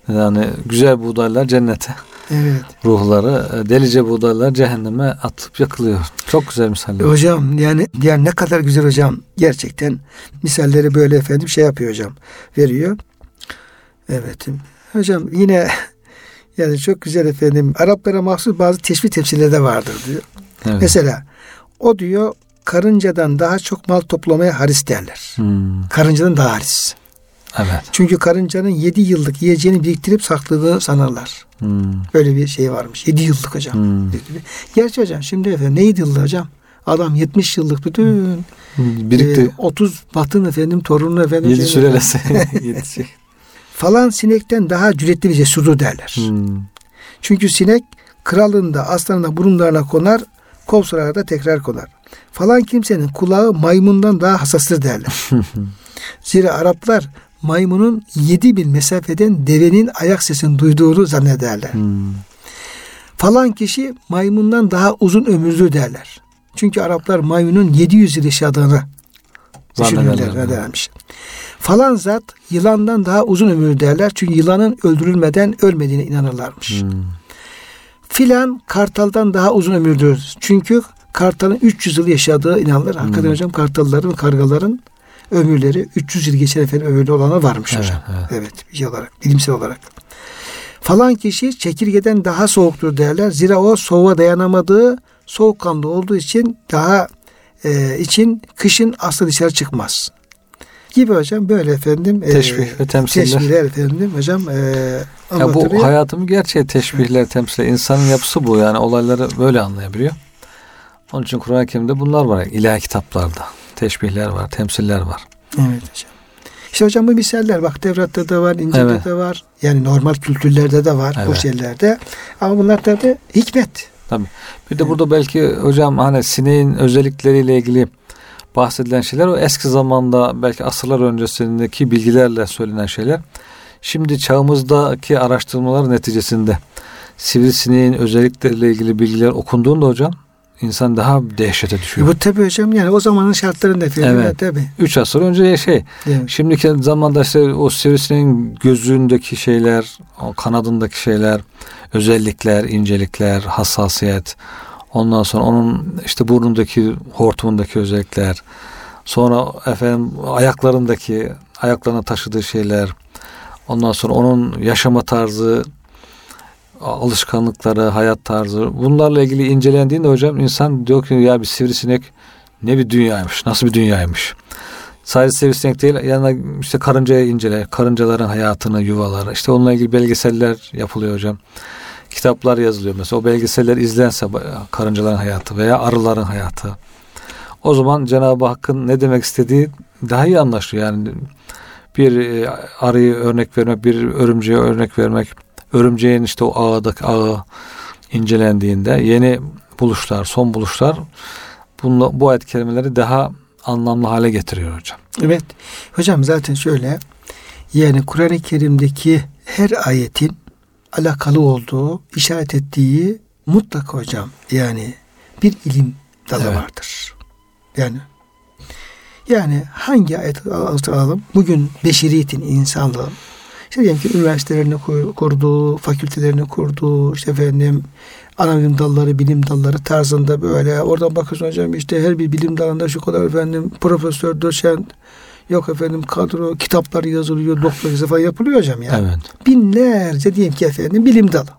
Hmm. Yani güzel buğdaylar cennete. Evet. Ruhları e, delice buğdaylar cehenneme atıp yakılıyor. Çok güzel misaller. Hocam yani yani ne kadar güzel hocam. Gerçekten misalleri böyle efendim şey yapıyor hocam. Veriyor. Evet. Hocam yine (laughs) yani çok güzel efendim. Araplara mahsus bazı teşbih tefsirleri de vardır diyor. Evet. Mesela o diyor karıncadan daha çok mal toplamaya haris derler. Hmm. Karıncadan daha haris. Evet. Çünkü karıncanın yedi yıllık yiyeceğini biriktirip sakladığını sanırlar. Hmm. Böyle bir şey varmış. Yedi yıllık hocam. Hmm. Gerçi hocam şimdi efendim ne yedi yıllık hocam? Adam 70 yıllık bütün hmm. birikti. E, 30 batın efendim torunu efendim. Yedi sürelesi. (laughs) Falan sinekten daha cüretli bir cesurdur derler. Hmm. Çünkü sinek kralında aslanında burunlarına konar, kovsalarda tekrar konar. Falan kimsenin kulağı maymundan daha hassastır derler. (laughs) Zira Araplar maymunun yedi bin mesafeden devenin ayak sesini duyduğunu zannederler. Hmm. Falan kişi maymundan daha uzun ömürlü derler. Çünkü Araplar maymunun 700 yıl yaşadığını düşünürler dermiş. Falan zat yılandan daha uzun ömürlü derler. Çünkü yılanın öldürülmeden ölmediğine inanırlarmış. Hmm. Filan kartaldan daha uzun ömürlüdür. Çünkü kartalın 300 yıl yaşadığı inanılır. Hakikaten hmm. hocam kartalların kargaların ömürleri 300 yıl geçen efendim ömürlü olanı varmış evet, hocam. Evet. evet şey olarak, bilimsel olarak. Falan kişi çekirgeden daha soğuktur derler. Zira o soğuğa dayanamadığı soğukkanlı olduğu için daha e, için kışın asla dışarı çıkmaz. Gibi hocam böyle efendim e, teşbih e, ve temsiller. Teşbihler efendim hocam e, ya bu hayatımı gerçeği teşbihler, temsiller. İnsanın yapısı bu yani olayları böyle anlayabiliyor. Onun için Kur'an-ı Kerim'de bunlar var ilahi kitaplarda teşbihler var, temsiller var. Evet hocam. İşte hocam bu misaller bak Tevrat'ta da var, İncil'de evet. de var. Yani normal kültürlerde de var evet. bu şeylerde. Ama bunlar tabi hikmet. Tabii. Bir de evet. burada belki hocam hani sineğin özellikleriyle ilgili bahsedilen şeyler o eski zamanda belki asırlar öncesindeki bilgilerle söylenen şeyler. Şimdi çağımızdaki araştırmalar neticesinde sivrisineğin özellikleriyle ilgili bilgiler okunduğunda hocam insan daha dehşete düşüyor. E bu tabii hocam yani o zamanın şartlarında efendim. Evet. Tabii. Üç asır önce şey Evet. Şimdiki zamanda işte o sivrisineğin gözündeki şeyler, o kanadındaki şeyler, özellikler, incelikler, hassasiyet. Ondan sonra onun işte burnundaki, hortumundaki özellikler. Sonra efendim ayaklarındaki, ayaklarına taşıdığı şeyler. Ondan sonra onun yaşama tarzı, alışkanlıkları, hayat tarzı. Bunlarla ilgili incelendiğinde hocam insan diyor ki ya bir sivrisinek ne bir dünyaymış, nasıl bir dünyaymış. Sadece sivrisinek değil, yanına işte karıncayı incele, karıncaların hayatını, yuvaları. işte onunla ilgili belgeseller yapılıyor hocam. Kitaplar yazılıyor mesela. O belgeseller izlense karıncaların hayatı veya arıların hayatı. O zaman Cenab-ı Hakk'ın ne demek istediği daha iyi anlaşılıyor. Yani bir e, arıyı örnek vermek, bir örümceğe örnek vermek, örümceğin işte o ağdaki ağı incelendiğinde yeni buluşlar, son buluşlar bunla, bu ayet kelimeleri daha anlamlı hale getiriyor hocam. Evet. Hocam zaten şöyle yani Kur'an-ı Kerim'deki her ayetin alakalı olduğu, işaret ettiği mutlaka hocam yani bir ilim dalı Evet. vardır. Yani yani hangi ayet alalım? Bugün beşeriyetin, insanlığın işte diyelim ki üniversitelerini kur- kurduğu, fakültelerini kurduğu, işte efendim ana bilim dalları, bilim dalları tarzında böyle. Oradan bakıyorsun hocam işte her bir bilim dalında şu kadar efendim profesör, doçent, yok efendim kadro, kitaplar yazılıyor, doktor falan yapılıyor hocam yani. Evet. Binlerce diyelim ki efendim bilim dalı.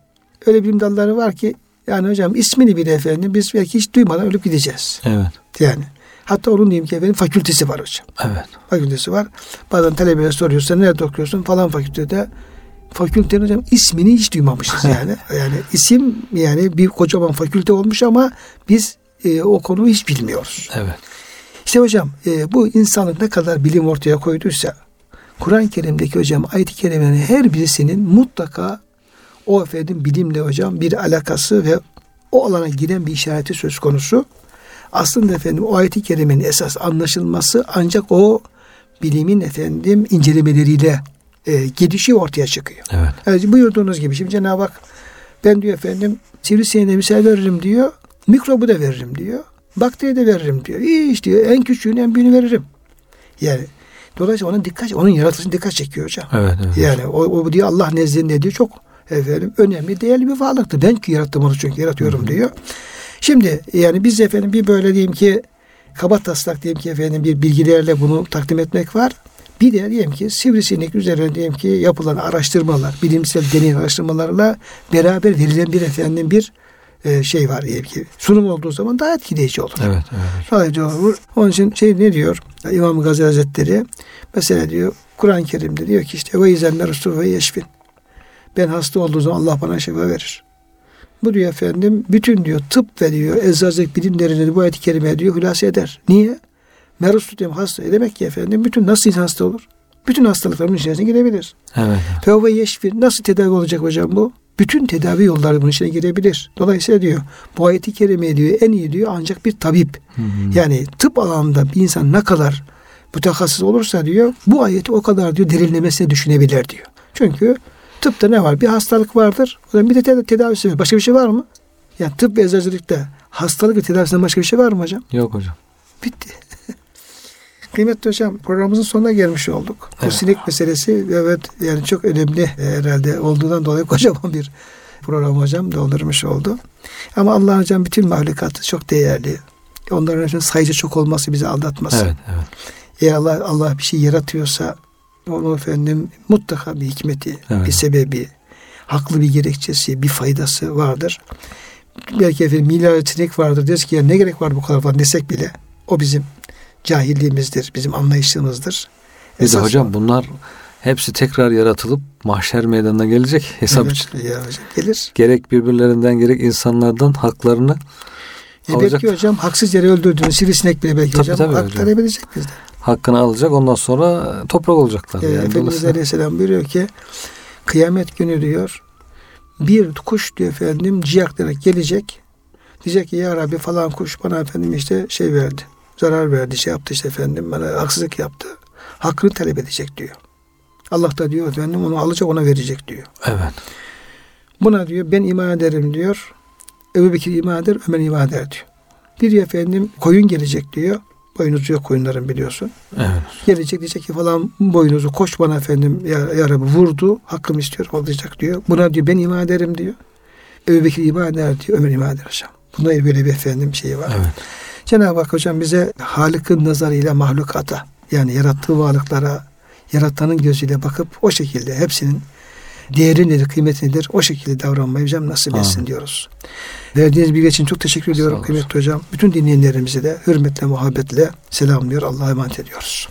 Öyle bilim dalları var ki yani hocam ismini bile efendim biz belki hiç duymadan ölüp gideceğiz. Evet. Yani. Hatta onun diyeyim ki efendim fakültesi var hocam. Evet. Fakültesi var. Bazen talebeye soruyorsa nerede okuyorsun falan fakültede. Fakültenin hocam ismini hiç duymamışız (laughs) yani. yani isim yani bir kocaman fakülte olmuş ama biz e, o konuyu hiç bilmiyoruz. Evet. İşte hocam e, bu insanlık ne kadar bilim ortaya koyduysa Kur'an-ı Kerim'deki hocam ayet-i kerimenin her birisinin mutlaka o efendim bilimle hocam bir alakası ve o alana giren bir işareti söz konusu. Aslında efendim o ayet-i kerimenin esas anlaşılması ancak o bilimin efendim incelemeleriyle e, gelişi ortaya çıkıyor. Evet. Yani buyurduğunuz gibi şimdi Cenab-ı Hak ben diyor efendim sivrisineğe misal veririm diyor. Mikrobu da veririm diyor. Bakteri de veririm diyor. İyi iş diyor. En küçüğünü en büyüğünü veririm. Yani dolayısıyla onun dikkat, onun yaratılışını dikkat çekiyor hocam. Evet. evet. Yani o, o diyor Allah nezdinde diyor çok efendim önemli, değerli bir varlıktır. Ben ki yarattım onu çünkü yaratıyorum diyor. Şimdi yani biz efendim bir böyle diyeyim ki kaba taslak diyelim ki efendim bir bilgilerle bunu takdim etmek var. Bir de diyelim ki sivrisinek üzerine diyelim ki yapılan araştırmalar, bilimsel deney araştırmalarla beraber verilen bir efendim bir e, şey var diyelim ki. Sunum olduğu zaman daha etkileyici olur. Evet. evet. Sadece olur. Onun için şey ne diyor İmam Gazali Hazretleri? Mesela diyor Kur'an-ı Kerim'de diyor ki işte ve izenler ve yeşfin. Ben hasta olduğum zaman Allah bana şifa verir. Bu diyor efendim bütün diyor tıp ve diyor eczacılık bilimlerini bu ayet-i kerime diyor hülasa eder. Niye? Merus tutuyorum hasta. E demek ki efendim bütün nasıl insan hasta olur? Bütün hastalıkların içerisine girebilir. Evet. Fevve yeşfin nasıl tedavi olacak hocam bu? Bütün tedavi yolları bunun içine girebilir. Dolayısıyla diyor bu ayeti kerime diyor en iyi diyor ancak bir tabip. Hı hı. Yani tıp alanında bir insan ne kadar mütehassıs olursa diyor bu ayeti o kadar diyor derinlemesine düşünebilir diyor. Çünkü tıpta ne var? Bir hastalık vardır. O zaman bir de ted- tedavisi var. Başka bir şey var mı? Yani tıp ve eczacılıkta hastalık ve tedavisinden başka bir şey var mı hocam? Yok hocam. Bitti. (laughs) Kıymetli hocam programımızın sonuna gelmiş olduk. Bu Evet. sinek meselesi evet yani çok önemli herhalde olduğundan dolayı (laughs) kocaman bir program hocam doldurmuş oldu. Ama Allah hocam bütün mahlukatı çok değerli. Onların hepsinin sayıca çok olması bizi aldatmasın. Evet. Evet. Eğer Allah Allah bir şey yaratıyorsa onun efendim mutlaka bir hikmeti, Evet. bir sebebi, haklı bir gerekçesi, bir faydası vardır. Belki efendim milyarlarca sinek vardır. Deriz ki ya ne gerek var bu kadar falan desek bile o bizim cahilliğimizdir, bizim anlayışımızdır. Bir de Esas hocam o. bunlar hepsi tekrar yaratılıp mahşer meydanına gelecek hesap Evet, için. ya hocam gelir. Gerek birbirlerinden gerek insanlardan haklarını E Alacak. belki hocam haksız yere öldürdüğünüz sivrisinek bile belki Tabii, hocam tabii hak hocam. bizden. Hakkını alacak ondan sonra toprak olacaklar. Ee, yani. Efendimiz Aleyhisselam buyuruyor ki kıyamet günü diyor bir kuş diyor efendim ciyaklayarak gelecek. Diyecek ki ya Rabbi falan kuş bana efendim işte şey verdi. Zarar verdi şey yaptı işte efendim bana haksızlık yaptı. Hakkını talep edecek diyor. Allah da diyor efendim onu alacak ona verecek diyor. Evet. Buna diyor ben iman ederim diyor. Ebu Bekir iman eder, Ömer iman eder diyor. Bir efendim koyun gelecek diyor. Boynuzu yok koyunların biliyorsun. Evet. Gelecek diyecek ki falan boynuzu koş bana efendim ya, ya Rabbi vurdu. Hakkımı istiyor olacak diyor. Buna diyor ben iman ederim diyor. Ebu Bekir iman eder diyor. Ömer iman eder hocam. Bunda böyle bir efendim şeyi var. Evet. Cenab-ı Hak hocam bize Halık'ın nazarıyla mahlukata yani yarattığı varlıklara yaratanın gözüyle bakıp o şekilde hepsinin değeri nedir, kıymeti nedir o şekilde davranmayı hocam nasip etsin Amin. diyoruz. Verdiğiniz bilgi için çok teşekkür ediyorum kıymetli hocam. Bütün dinleyenlerimizi de hürmetle, muhabbetle selamlıyor. Allah'a emanet ediyoruz.